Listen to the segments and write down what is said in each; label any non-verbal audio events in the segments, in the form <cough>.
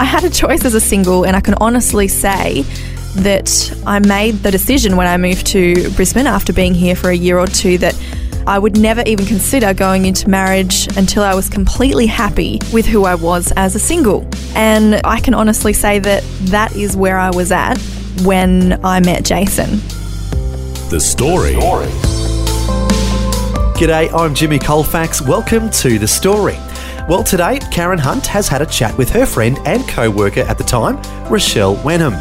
I had a choice as a single, and I can honestly say that I made the decision when I moved to Brisbane after being here for a year or two that I would never even consider going into marriage until I was completely happy with who I was as a single. And I can honestly say that that is where I was at when I met Jason. The Story. G'day, I'm Jimmy Colfax. Welcome to The Story. Well, today, Karen Hunt has had a chat with her friend and co worker at the time, Richelle Wenham.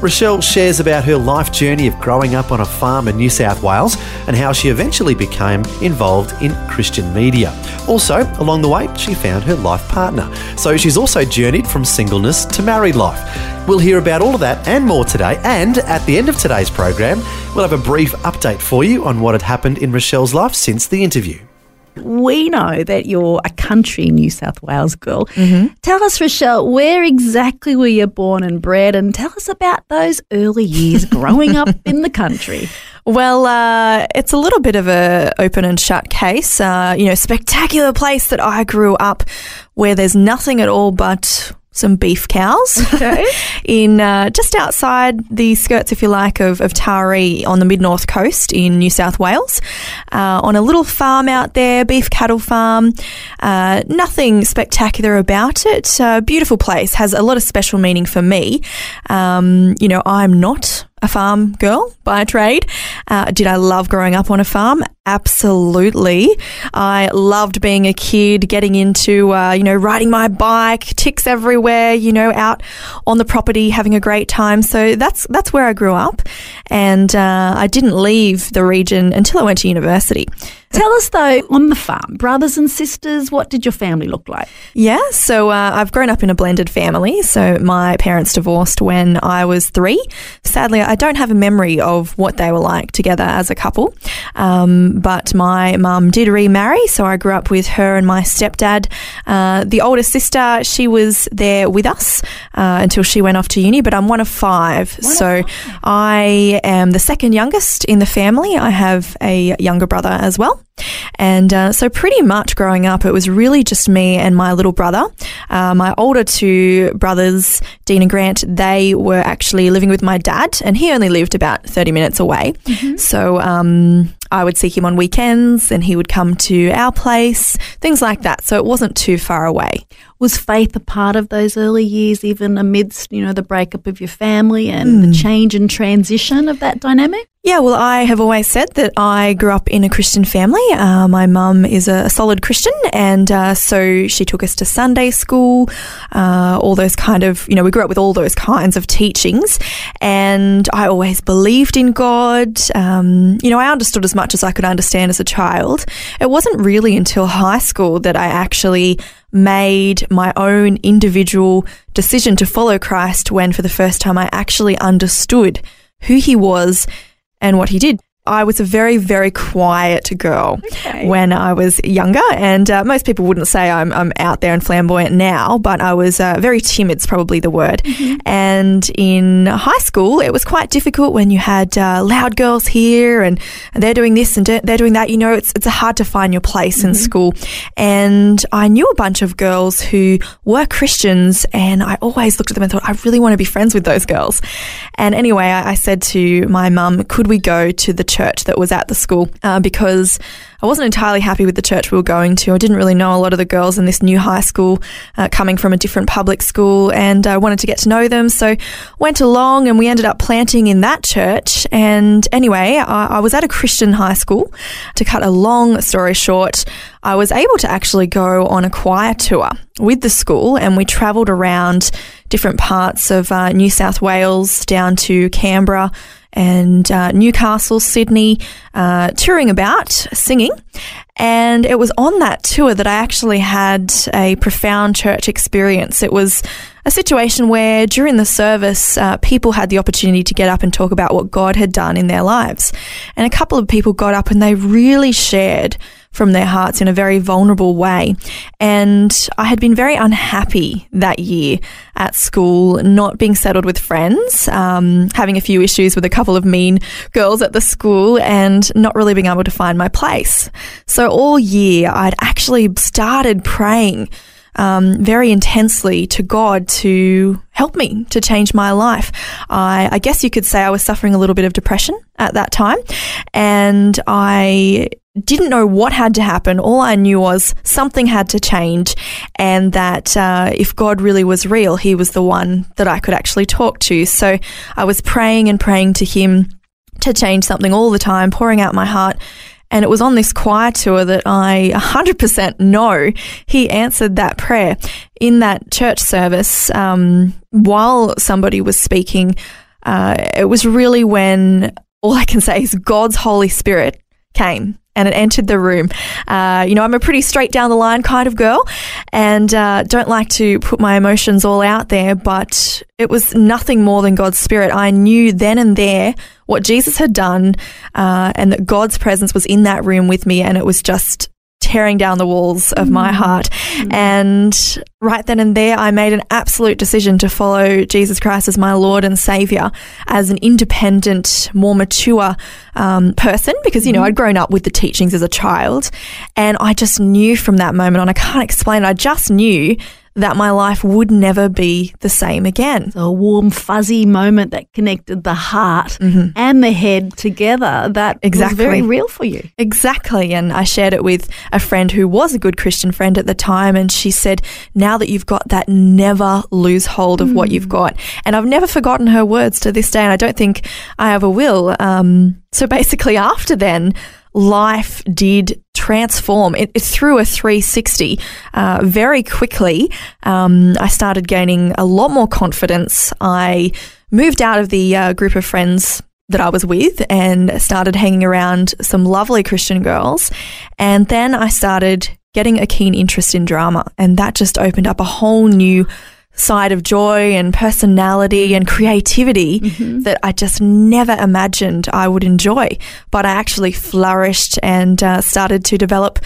Richelle shares about her life journey of growing up on a farm in New South Wales and how she eventually became involved in Christian media. Also, along the way, she found her life partner. So she's also journeyed from singleness to married life. We'll hear about all of that and more today. And at the end of today's program, we'll have a brief update for you on what had happened in Richelle's life since the interview. We know that you're a country New South Wales girl. Tell us, Richelle, where exactly were you born and bred? And tell us about those early years growing up <laughs> in the country. Well, uh, it's a little bit of a open and shut case. Uh, you know, spectacular place that I grew up, where there's nothing at all but some beef cows. Okay. <laughs> in uh, just outside the skirts, if you like, of, of Taree on the mid north coast in New South Wales, uh, on a little farm out there, beef cattle farm. Uh, nothing spectacular about it. Uh, beautiful place, has a lot of special meaning for me. Um, you know, I'm not a farm girl by trade. Uh, did I love growing up on a farm? Absolutely. I loved being a kid, getting into, uh, you know, riding my bike, ticks everywhere, you know, out on the property, having a great time. So that's that's where I grew up, and uh, I didn't leave the region until I went to university. Tell us, though, on the farm, brothers and sisters, what did your family look like? Yeah, so uh, I've grown up in a blended family. So my parents divorced when I was three. Sadly, I don't have a memory of what they were like together as a couple. Um, but my mum did remarry, so I grew up with her and my stepdad. Uh, the older sister, she was there with us uh, until she went off to uni, but I'm one of five. so I am the second youngest in the family. I have a younger brother as well. And uh, so, pretty much growing up, it was really just me and my little brother. Uh, my older two brothers, Dean and Grant, they were actually living with my dad, and he only lived about 30 minutes away. So, um, I would see him on weekends, and he would come to our place, things like that. So, it wasn't too far away. Was faith a part of those early years, even amidst, you know, the breakup of your family and the change and transition of that dynamic? Yeah, well, I have always said that I grew up in a Christian family. Uh, my mum is a solid Christian, and uh, so she took us to Sunday school, uh, all those kind of, you know, we grew up with all those kinds of teachings, and I always believed in God. Um, you know, I understood as much as I could understand as a child. It wasn't really until high school that I actually made my own individual decision to follow Christ when, for the first time, I actually understood who he was and what he did. I was a very, very quiet girl when I was younger, and uh, most people wouldn't say I'm, I'm out there and flamboyant now, but I was uh, very timid's probably the word. And in high school, it was quite difficult when you had uh, loud girls here and they're doing this and they're doing that. You know, it's it's hard to find your place in school. And I knew a bunch of girls who were Christians, and I always looked at them and thought, I really want to be friends with those girls. And anyway, I, I said to my mum, could we go to the church that was at the school? Uh, because I wasn't entirely happy with the church we were going to. I didn't really know a lot of the girls in this new high school, uh, coming from a different public school, and I wanted to get to know them. So went along, and we ended up planting in that church. And anyway, I, I was at a Christian high school. To cut a long story short, I was able to actually go on a choir tour with the school, and we travelled around different parts of uh, New South Wales down to Canberra and uh, Newcastle, Sydney, uh, touring about, singing. And it was on that tour that I actually had a profound church experience. It was a situation where during the service, uh, people had the opportunity to get up and talk about what God had done in their lives. And a couple of people got up and they really shared from their hearts in a very vulnerable way. And I had been very unhappy that year at school, not being settled with friends, um, having a few issues with a couple of mean girls at the school, and not really being able to find my place. So all year, I'd actually started praying. Um, very intensely to God to help me to change my life. I, I guess you could say I was suffering a little bit of depression at that time, and I didn't know what had to happen. All I knew was something had to change, and that uh, if God really was real, He was the one that I could actually talk to. So I was praying and praying to Him to change something all the time, pouring out my heart. And it was on this choir tour that I <laughs> 100% know he answered that prayer. In that church service, um, while somebody was speaking, uh, it was really when all I can say is God's Holy Spirit came and it entered the room. Uh, you know, I'm a pretty straight down the line kind of girl and uh, don't like to put my emotions all out there, but it was nothing more than God's Spirit. I knew then and there what Jesus had done uh, and that God's presence was in that room with me, and it was just tearing down the walls of my mm. heart. Mm. And right then and there, I made an absolute decision to follow Jesus Christ as my Lord and Savior as an independent, more mature um, person because, you know, mm-hmm. I'd grown up with the teachings as a child. And I just knew from that moment on, I can't explain it, I just knew that my life would never be the same again. a warm, fuzzy moment that connected the heart and the head together that was Exactly. very real for you. Exactly. And I shared it with a friend who was a good Christian friend at the time. And she said, now that you've got that, never lose hold of what you've got. And I've never forgotten her words to this day. And I don't think I ever will. Um, so basically, <laughs> after then, life did transform. It, it threw a 360 uh, very quickly. Um, I started gaining a lot more confidence. I moved out of the uh, group of friends that I was with and started hanging around some lovely Christian girls. And then I started getting a keen interest in drama. And that just opened up a whole new side of joy and personality and creativity that I just never imagined I would enjoy. But I actually flourished and uh, started to develop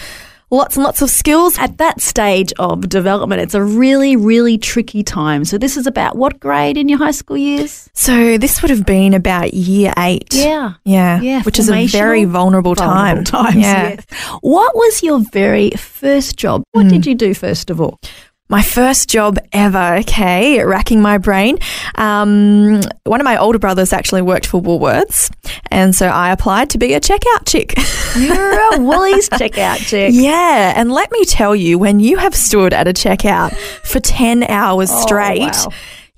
lots and lots of skills. At that stage of development, it's a really, really tricky time. So, this is about what grade in your high school years? So this would have been about year eight. Yeah. Yeah. Yeah, Which is a very formational- vulnerable time. Vulnerable times, yeah. yes. What was your very first job? What did you do first of all? My first job ever, okay, racking my brain. Um, one of my older brothers actually worked for Woolworths, and so I applied to be a checkout chick. <laughs> You're a Woolies checkout chick. yeah, and let me tell you, when you have stood at a checkout for 10 hours straight, wow.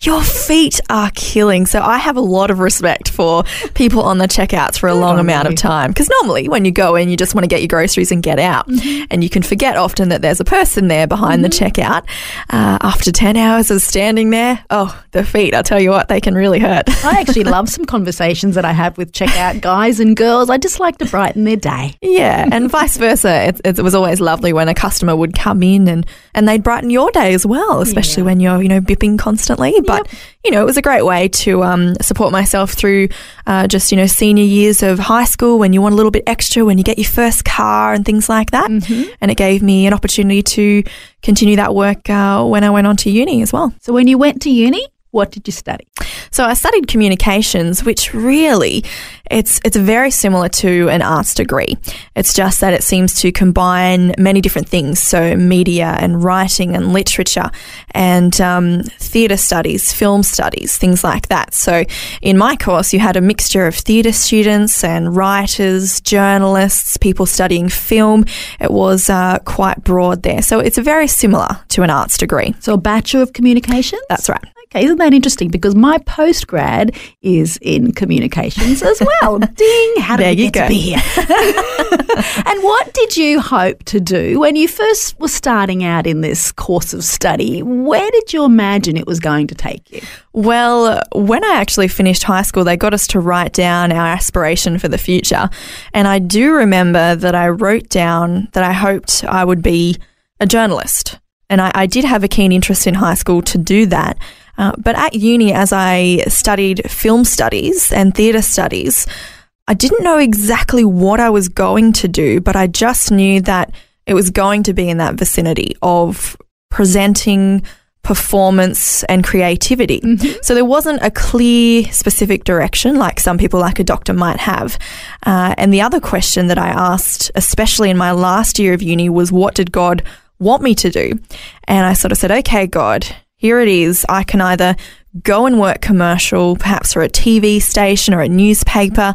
Your feet are killing. So I have a lot of respect for people on the checkouts for a long on amount of time. Because normally when you go in, you just want to get your groceries and get out. And you can forget often that there's a person there behind the checkout. Uh, after 10 hours of standing there, oh, the feet, I'll tell you what, they can really hurt. I actually <laughs> love some conversations that I have with checkout guys and girls. I just like to brighten their day. Yeah, and vice versa. It, it was always lovely when a customer would come in and, and they'd brighten your day as well, especially when you're, you know, bipping constantly. But, you know, it was a great way to um, support myself through uh, just, you know, senior years of high school when you want a little bit extra, when you get your first car and things like that. And it gave me an opportunity to continue that work uh, when I went on to uni as well. So, when you went to uni, what did you study? So I studied communications, which really it's it's very similar to an arts degree. It's just that it seems to combine many different things, so media and writing and literature and um, theatre studies, film studies, things like that. So in my course, you had a mixture of theatre students and writers, journalists, people studying film. It was uh, quite broad there, so it's very similar to an arts degree. So, a Bachelor of Communications? That's right. Okay, isn't that interesting? Because my postgrad is in communications as well. <laughs> Ding! How did There you get to be here? <laughs> and what did you hope to do when you first were starting out in this course of study? Where did you imagine it was going to take you? Well, when I actually finished high school, they got us to write down our aspiration for the future. And I do remember that I wrote down that I hoped I would be a journalist. and I, I did have a keen interest in high school to do that. Uh, but at uni, as I studied film studies and theatre studies, I didn't know exactly what I was going to do, but I just knew that it was going to be in that vicinity of presenting performance and creativity. So there wasn't a clear, specific direction like some people, like a doctor, might have. Uh, and the other question that I asked, especially in my last year of uni, was what did God want me to do? And I sort of said, okay, God, here it is. I can either go and work commercial, perhaps for a TV station or a newspaper,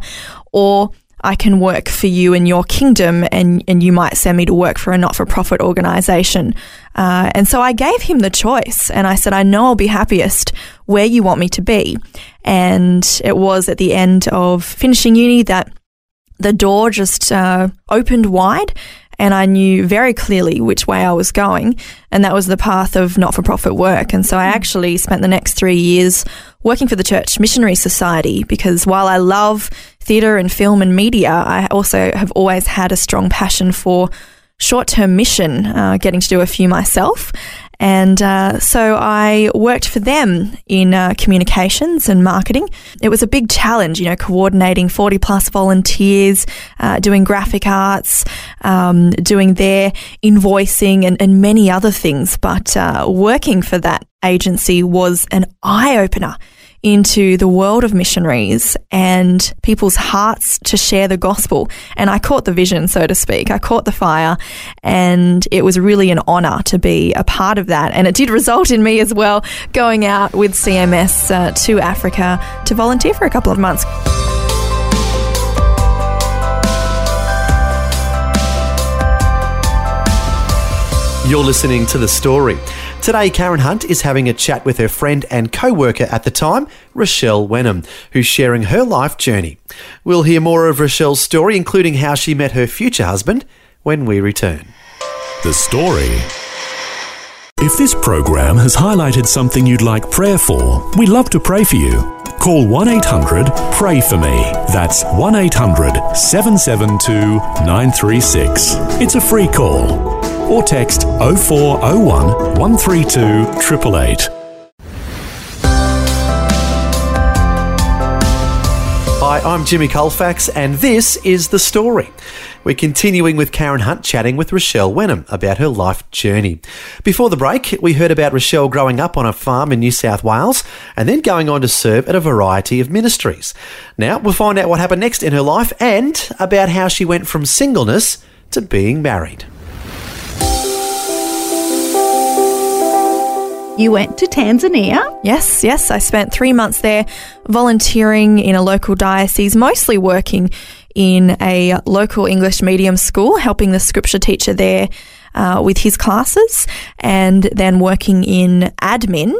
or I can work for you in your kingdom and, and you might send me to work for a not for profit organization. Uh, and so I gave him the choice and I said, I know I'll be happiest where you want me to be. And it was at the end of finishing uni that the door just uh, opened wide and I knew very clearly which way I was going, and that was the path of not for profit work. And so I actually spent the next three years working for the Church Missionary Society because while I love theatre and film and media, I also have always had a strong passion for short term mission, uh, getting to do a few myself. And uh, so I worked for them in uh, communications and marketing. It was a big challenge, you know, coordinating 40 plus volunteers, uh, doing graphic arts, um, doing their invoicing and, and many other things. But uh, working for that agency was an eye opener into the world of missionaries and people's hearts to share the gospel. And I caught the vision, so to speak. I caught the fire, and it was really an honor to be a part of that. And it did result in me as well going out with CMS uh, to Africa to volunteer for a couple of months. You're listening to The Story. Today, Karen Hunt is having a chat with her friend and co worker at the time, Richelle Wenham, who's sharing her life journey. We'll hear more of Richelle's story, including how she met her future husband, when we return. The Story. If this program has highlighted something you'd like prayer for, we'd love to pray for you. Call 1 800 Pray For Me. That's 1 800 772 936. It's a free call. Or text 0401 132 888. Hi, I'm Jimmy Colfax, and this is The Story. We're continuing with Karen Hunt chatting with Richelle Wenham about her life journey. Before the break, we heard about Richelle growing up on a farm in New South Wales and then going on to serve at a variety of ministries. Now, we'll find out what happened next in her life and about how she went from singleness to being married. You went to Tanzania. Yes, yes. I spent three months there volunteering in a local diocese, mostly working in a local English medium school, helping the scripture teacher there uh, with his classes, and then working in admin.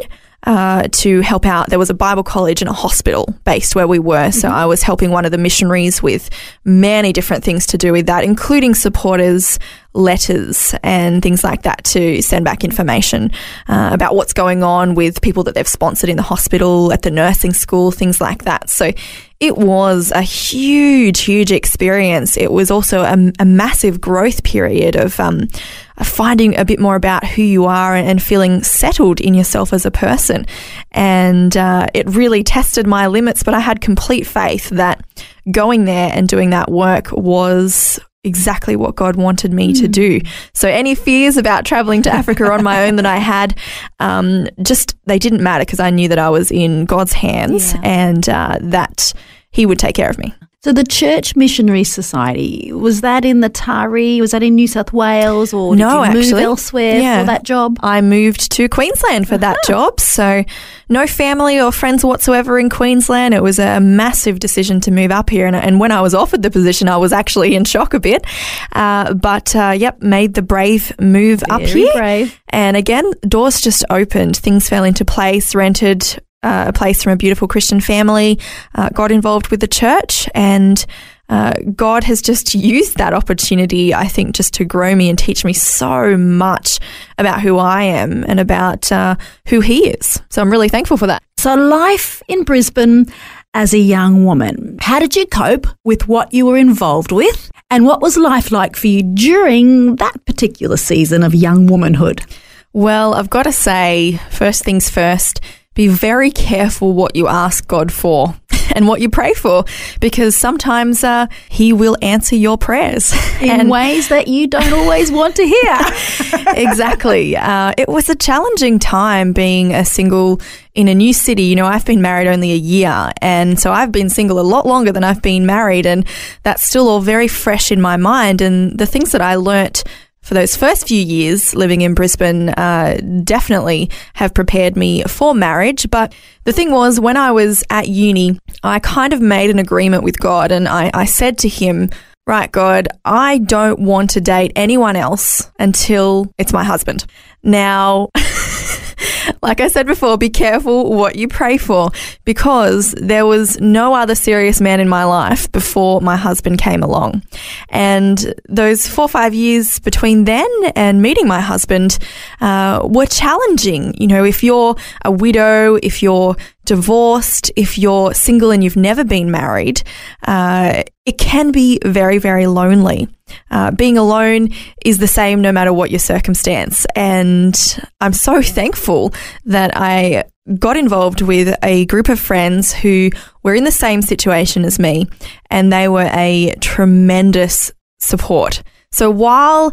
Uh, to help out. There was a Bible college and a hospital based where we were. So I was helping one of the missionaries with many different things to do with that, including supporters, letters, and things like that to send back information uh, about what's going on with people that they've sponsored in the hospital, at the nursing school, things like that. So it was a huge, huge experience. It was also a, a massive growth period of um, finding a bit more about who you are and feeling settled in yourself as a person. And uh, it really tested my limits, but I had complete faith that going there and doing that work was exactly what God wanted me to do. So any fears about traveling to Africa on my own that I had, um, just they didn't matter because I knew that I was in God's hands Yeah. and uh, that He would take care of me. So the Church Missionary Society was that in the Taree? Was that in New South Wales, or did No, you move actually. elsewhere Yeah. for that job? I moved to Queensland for that job. So, no family or friends whatsoever in Queensland. It was a massive decision to move up here. And, and when I was offered the position, I was actually in shock a bit. Uh, but, uh, yep, made the brave move up here. brave. And again, doors just opened. Things fell into place, rented uh, a place from a beautiful Christian family, uh, got involved with the church, and uh, God has just used that opportunity, I think, just to grow me and teach me so much about who I am and about uh, who He is. So I'm really thankful for that. So life in Brisbane as a young woman. How did you cope with what you were involved with? And what was life like for you during that particular season of young womanhood? Well, I've got to say, first things first, be very careful what you ask God for <laughs> and what you pray for because sometimes uh, He will answer your prayers <laughs> in And- ways that you don't always want to hear. <laughs> exactly. Uh, it was a challenging time being a single in a new city. You know, I've been married only a year, and so I've been single a lot longer than I've been married, and that's still all very fresh in my mind. And the things that I learnt for those first few years living in Brisbane uh, definitely have prepared me for marriage. But the thing was, when I was at uni, I kind of made an agreement with God, and I, I said to Him, Right, God, I don't want to date anyone else until it's my husband. Now, <laughs> like I said before, be careful what you pray for because there was no other serious man in my life before my husband came along. And those four or five years between then and meeting my husband uh, were challenging. You know, if you're a widow, if you're divorced, if you're single and you've never been married, uh, it can be very, very lonely. Uh, being alone is the same no matter what your circumstance. And I'm so thankful that I got involved with a group of friends who were in the same situation as me, and they were a tremendous support. So while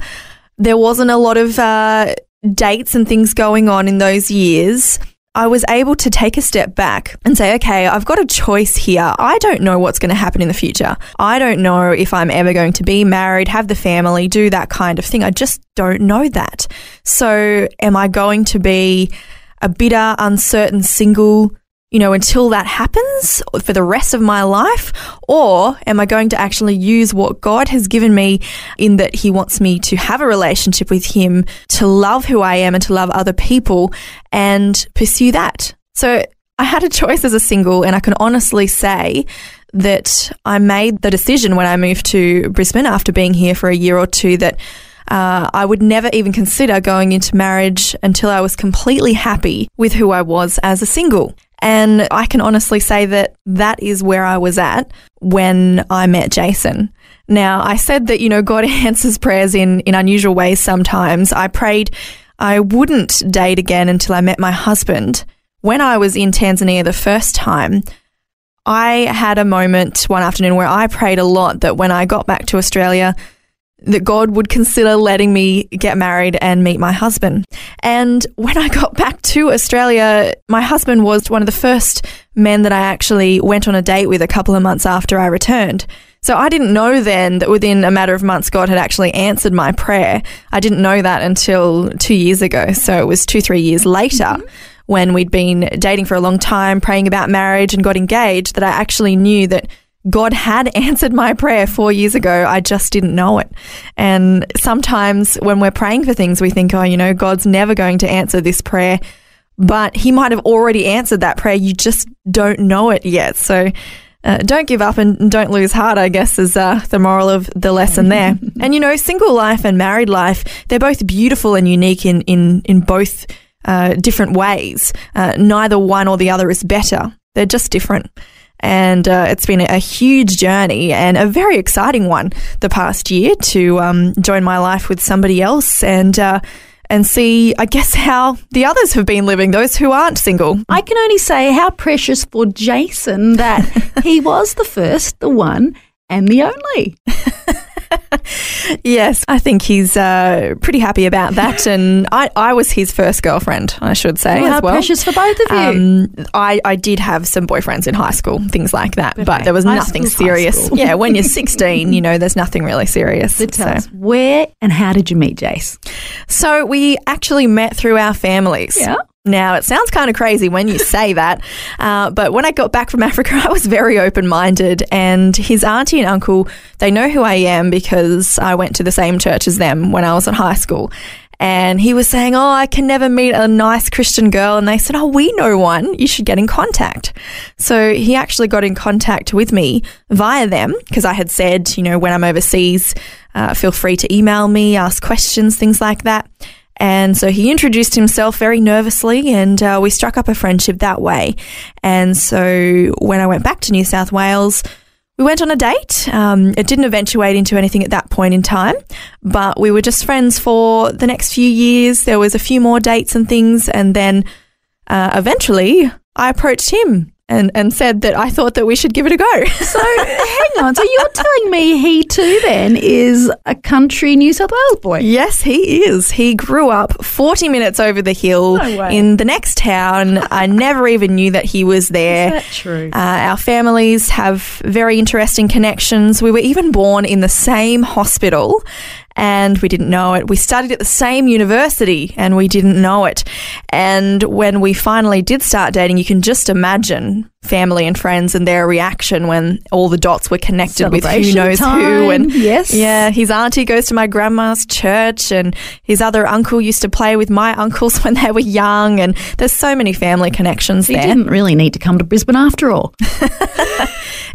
there wasn't a lot of uh, dates and things going on in those years, I was able to take a step back and say, okay, I've got a choice here. I don't know what's going to happen in the future. I don't know if I'm ever going to be married, have the family, do that kind of thing. I just don't know that. So, am I going to be a bitter, uncertain single, you know, until that happens for the rest of my life? Or am I going to actually use what God has given me in that He wants me to have a relationship with Him, to love who I am and to love other people and pursue that? So I had a choice as a single, and I can honestly say that I made the decision when I moved to Brisbane after being here for a year or two that uh, I would never even consider going into marriage until I was completely happy with who I was as a single. And I can honestly say that that is where I was at when I met Jason. Now, I said that, you know, God <laughs> answers prayers in, in unusual ways sometimes. I prayed I wouldn't date again until I met my husband. When I was in Tanzania the first time, I had a moment one afternoon where I prayed a lot that when I got back to Australia, that God would consider letting me get married and meet my husband. And when I got back to Australia, my husband was one of the first men that I actually went on a date with a couple of months after I returned. So I didn't know then that within a matter of months, God had actually answered my prayer. I didn't know that until two years ago. So it was two, three years later mm-hmm. when we'd been dating for a long time, praying about marriage and got engaged, that I actually knew that God had <laughs> answered my prayer four years ago. I just didn't know it. And sometimes when we're praying for things, we think, oh, you know, God's never going to answer this prayer. But He might have already answered that prayer. You just don't know it yet. So uh, don't give up and don't lose heart, I guess, is uh, the moral of the lesson there. <laughs> and, you know, single life and married life, they're both beautiful and unique in, in, in both uh, different ways. Uh, neither one or the other is better. They're just different. And uh, it's been a huge journey and a very exciting one the past year to um, join my life with somebody else and uh, and see, I guess, how the others have been living, those who aren't single. I can only say how precious for Jason that he was the first, the one, and the only. <laughs> Yes, I think he's uh, pretty happy about that. And <laughs> I, I was his first girlfriend, I should say, Oh, as well. precious for both of you. Um, I, I did have some boyfriends in high school, things like that, but there was High nothing serious. Yeah, when you're <laughs> 16, you know, there's nothing really serious. so tell So- us, where and how did you meet Jace? So we actually met through our families. Yeah. Now, it sounds kind of crazy when you say that, <laughs> uh, but when I got back from Africa, I was very open minded. And his auntie and uncle, they know who I am because I went to the same church as them when I was in high school. And he was saying, Oh, I can never meet a nice Christian girl. And they said, Oh, we know one. You should get in contact. So he actually got in contact with me via them because I had said, you know, when I'm overseas, uh, feel free to email me, ask questions, things like that. And so he introduced himself very nervously, and uh, we struck up a friendship that way. And so when I went back to New South Wales, we went on a date. Um, it didn't eventuate into anything at that point in time, but we were just friends for the next few years. There was a few more dates and things, and then uh, eventually I approached him and, and said that I thought that we should give it a go. <laughs> So hang on. So you're telling me he too then is a country New South Wales boy? yes, he is. He grew up 40 minutes over the hill No in the next town. I never even knew that he was there. Is that true? Uh, our families have very interesting connections. We were even born in the same hospital and we didn't know it. We studied at the same university and we didn't know it. And when we finally did start dating, you can just imagine family and friends and their reaction when all the dots were connected with who knows who. And yes. yeah, his auntie goes to my grandma's church, and his other uncle used to play with my uncles <laughs> when they were young. And there's so many family connections He there. didn't really need to come to Brisbane after all. <laughs>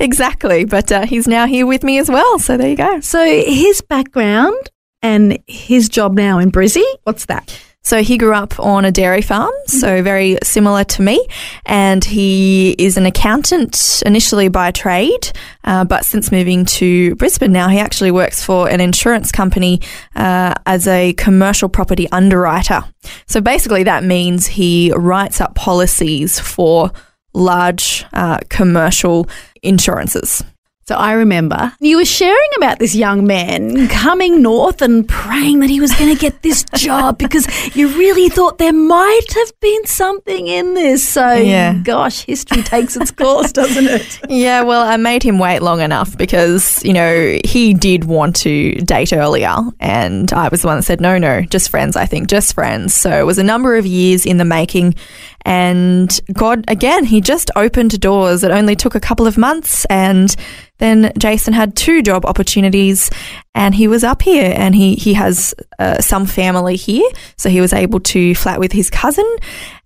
Exactly, but uh, he's now here with me as well. So there you go. So his background and his job now in Brizzy, what's that? So he grew up on a dairy farm, so very similar to me, and he is an accountant initially by trade, uh, but since moving to Brisbane now, he actually works for an insurance company uh, as a commercial property underwriter. So basically, that means he writes up policies for large uh, commercial insurances. So I remember you were sharing about this young man coming north and praying that he was going to get this <laughs> job because you really thought there might have been something in this. So, Yeah. gosh, history takes its course, <laughs> doesn't it? Yeah, well, I made him wait long enough because, you know, he did want to date earlier. And I was the one that said, no, no, just friends, I think, just friends. So it was a number of years in the making. And God, again, he just opened doors. It only took a couple of months. And then Jason had two job opportunities and he was up here and he, he has uh, some family here. So he was able to flat with his cousin.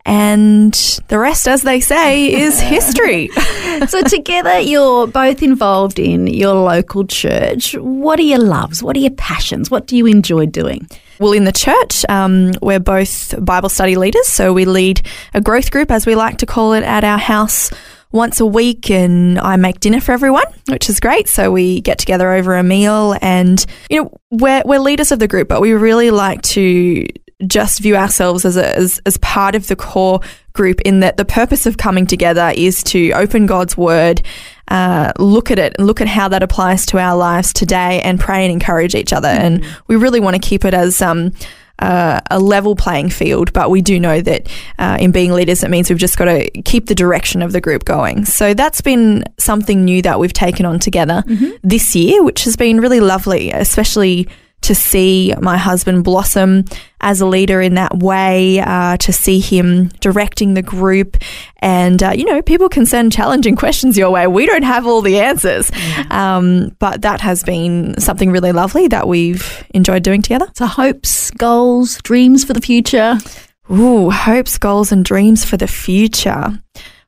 And the rest, as they say, is <laughs> history. so, together, you're both involved in your local church. What are your loves? What are your passions? What do you enjoy doing? Well, in the church, um, we're both Bible study leaders. So we lead a growth group, as we like to call it, at our house once a week. And I make dinner for everyone, which is great. So we get together over a meal. And, you know, we're, we're leaders of the group, but we really like to just view ourselves as, a, as, as part of the core group in that the purpose of coming together is to open God's word, uh, look at it and look at how that applies to our lives today and pray and encourage each other. And we really want to keep it as, um, uh, a level playing field, but we do know that uh, in being leaders, it means we've just got to keep the direction of the group going. So that's been something new that we've taken on together this year, which has been really lovely, especially to see my husband blossom as a leader in that way, uh, to see him directing the group. And, uh, you know, people can send challenging <laughs> questions your way. We don't have all the answers. Um, but that has been something really lovely that we've enjoyed doing together. So, hopes, goals, dreams for the future. Ooh, hopes, goals, and dreams for the future.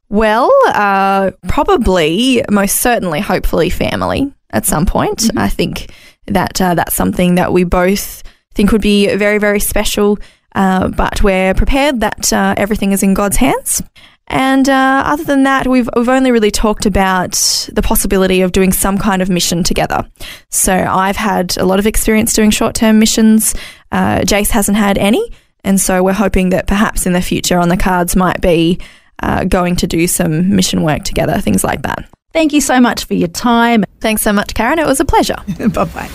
Well, uh, probably, most certainly, hopefully, family at some point. I think that uh, that's something that we both think would be very, very special. Uh, but we're prepared that uh, everything is in God's hands. And uh, other than that, we've we've only really talked about the possibility of doing some kind of mission together. So I've had a lot of experience doing short term missions. Uh, Jace hasn't had any, and so we're hoping that perhaps in the future on the cards might be uh, going to do some mission work together, things like that. Thank you so much for your time. Thanks so much, Karen. It was a pleasure. <laughs> bye bye.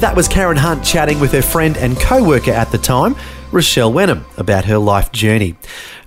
That was Karen Hunt chatting with her friend and co worker at the time, Richelle Wenham, about her life journey.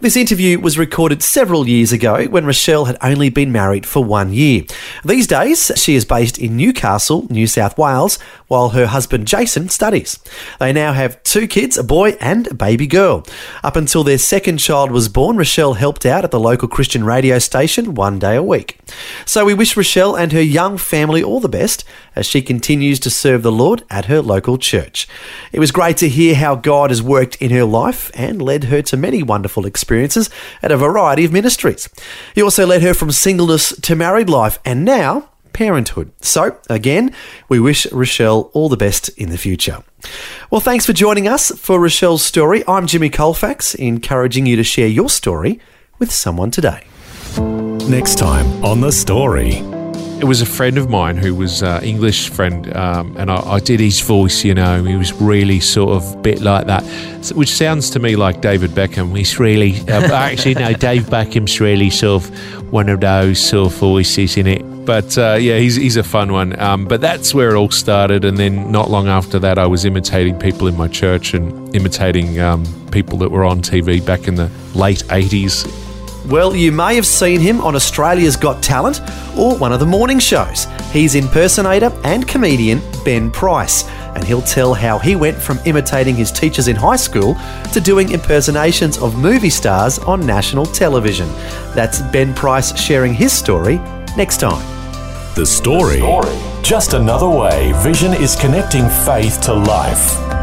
This interview was recorded several years ago when Richelle had only been married for one year. These days, she is based in Newcastle, New South Wales, while her husband Jason studies. They now have two kids, a boy and a baby girl. Up until their second child was born, Richelle helped out at the local Christian radio station one day a week. So we wish Richelle and her young family all the best as she continues to serve the Lord at her local church. It was great to hear how God has worked in her life and led her to many wonderful experiences at a variety of ministries. He also led her from singleness to married life and now parenthood. So, again, we wish Richelle all the best in the future. Well, thanks for joining us for Richelle's story. I'm Jimmy Colfax, encouraging you to share your story with someone today. Next time on The Story. It was a friend of mine who was uh, English friend, um, and I, I, did his voice. You know, he was really sort of bit like that, which sounds to me like David Beckham. He's really uh, actually no, <laughs> Dave Beckham's really sort of one of those sort of voices in it. But uh, yeah, he's he's a fun one. Um, but that's where it all started, and then not long after that, I was imitating people in my church and imitating um, people that were on TV back in the late '80s well, you may have seen him on Australia's Got Talent or one of the morning shows. He's impersonator and comedian Ben Price, and he'll tell how he went from imitating his teachers in high school to doing impersonations of movie stars on national television. That's Ben Price sharing his story next time. The story. The story. Just another way Vision is connecting faith to life.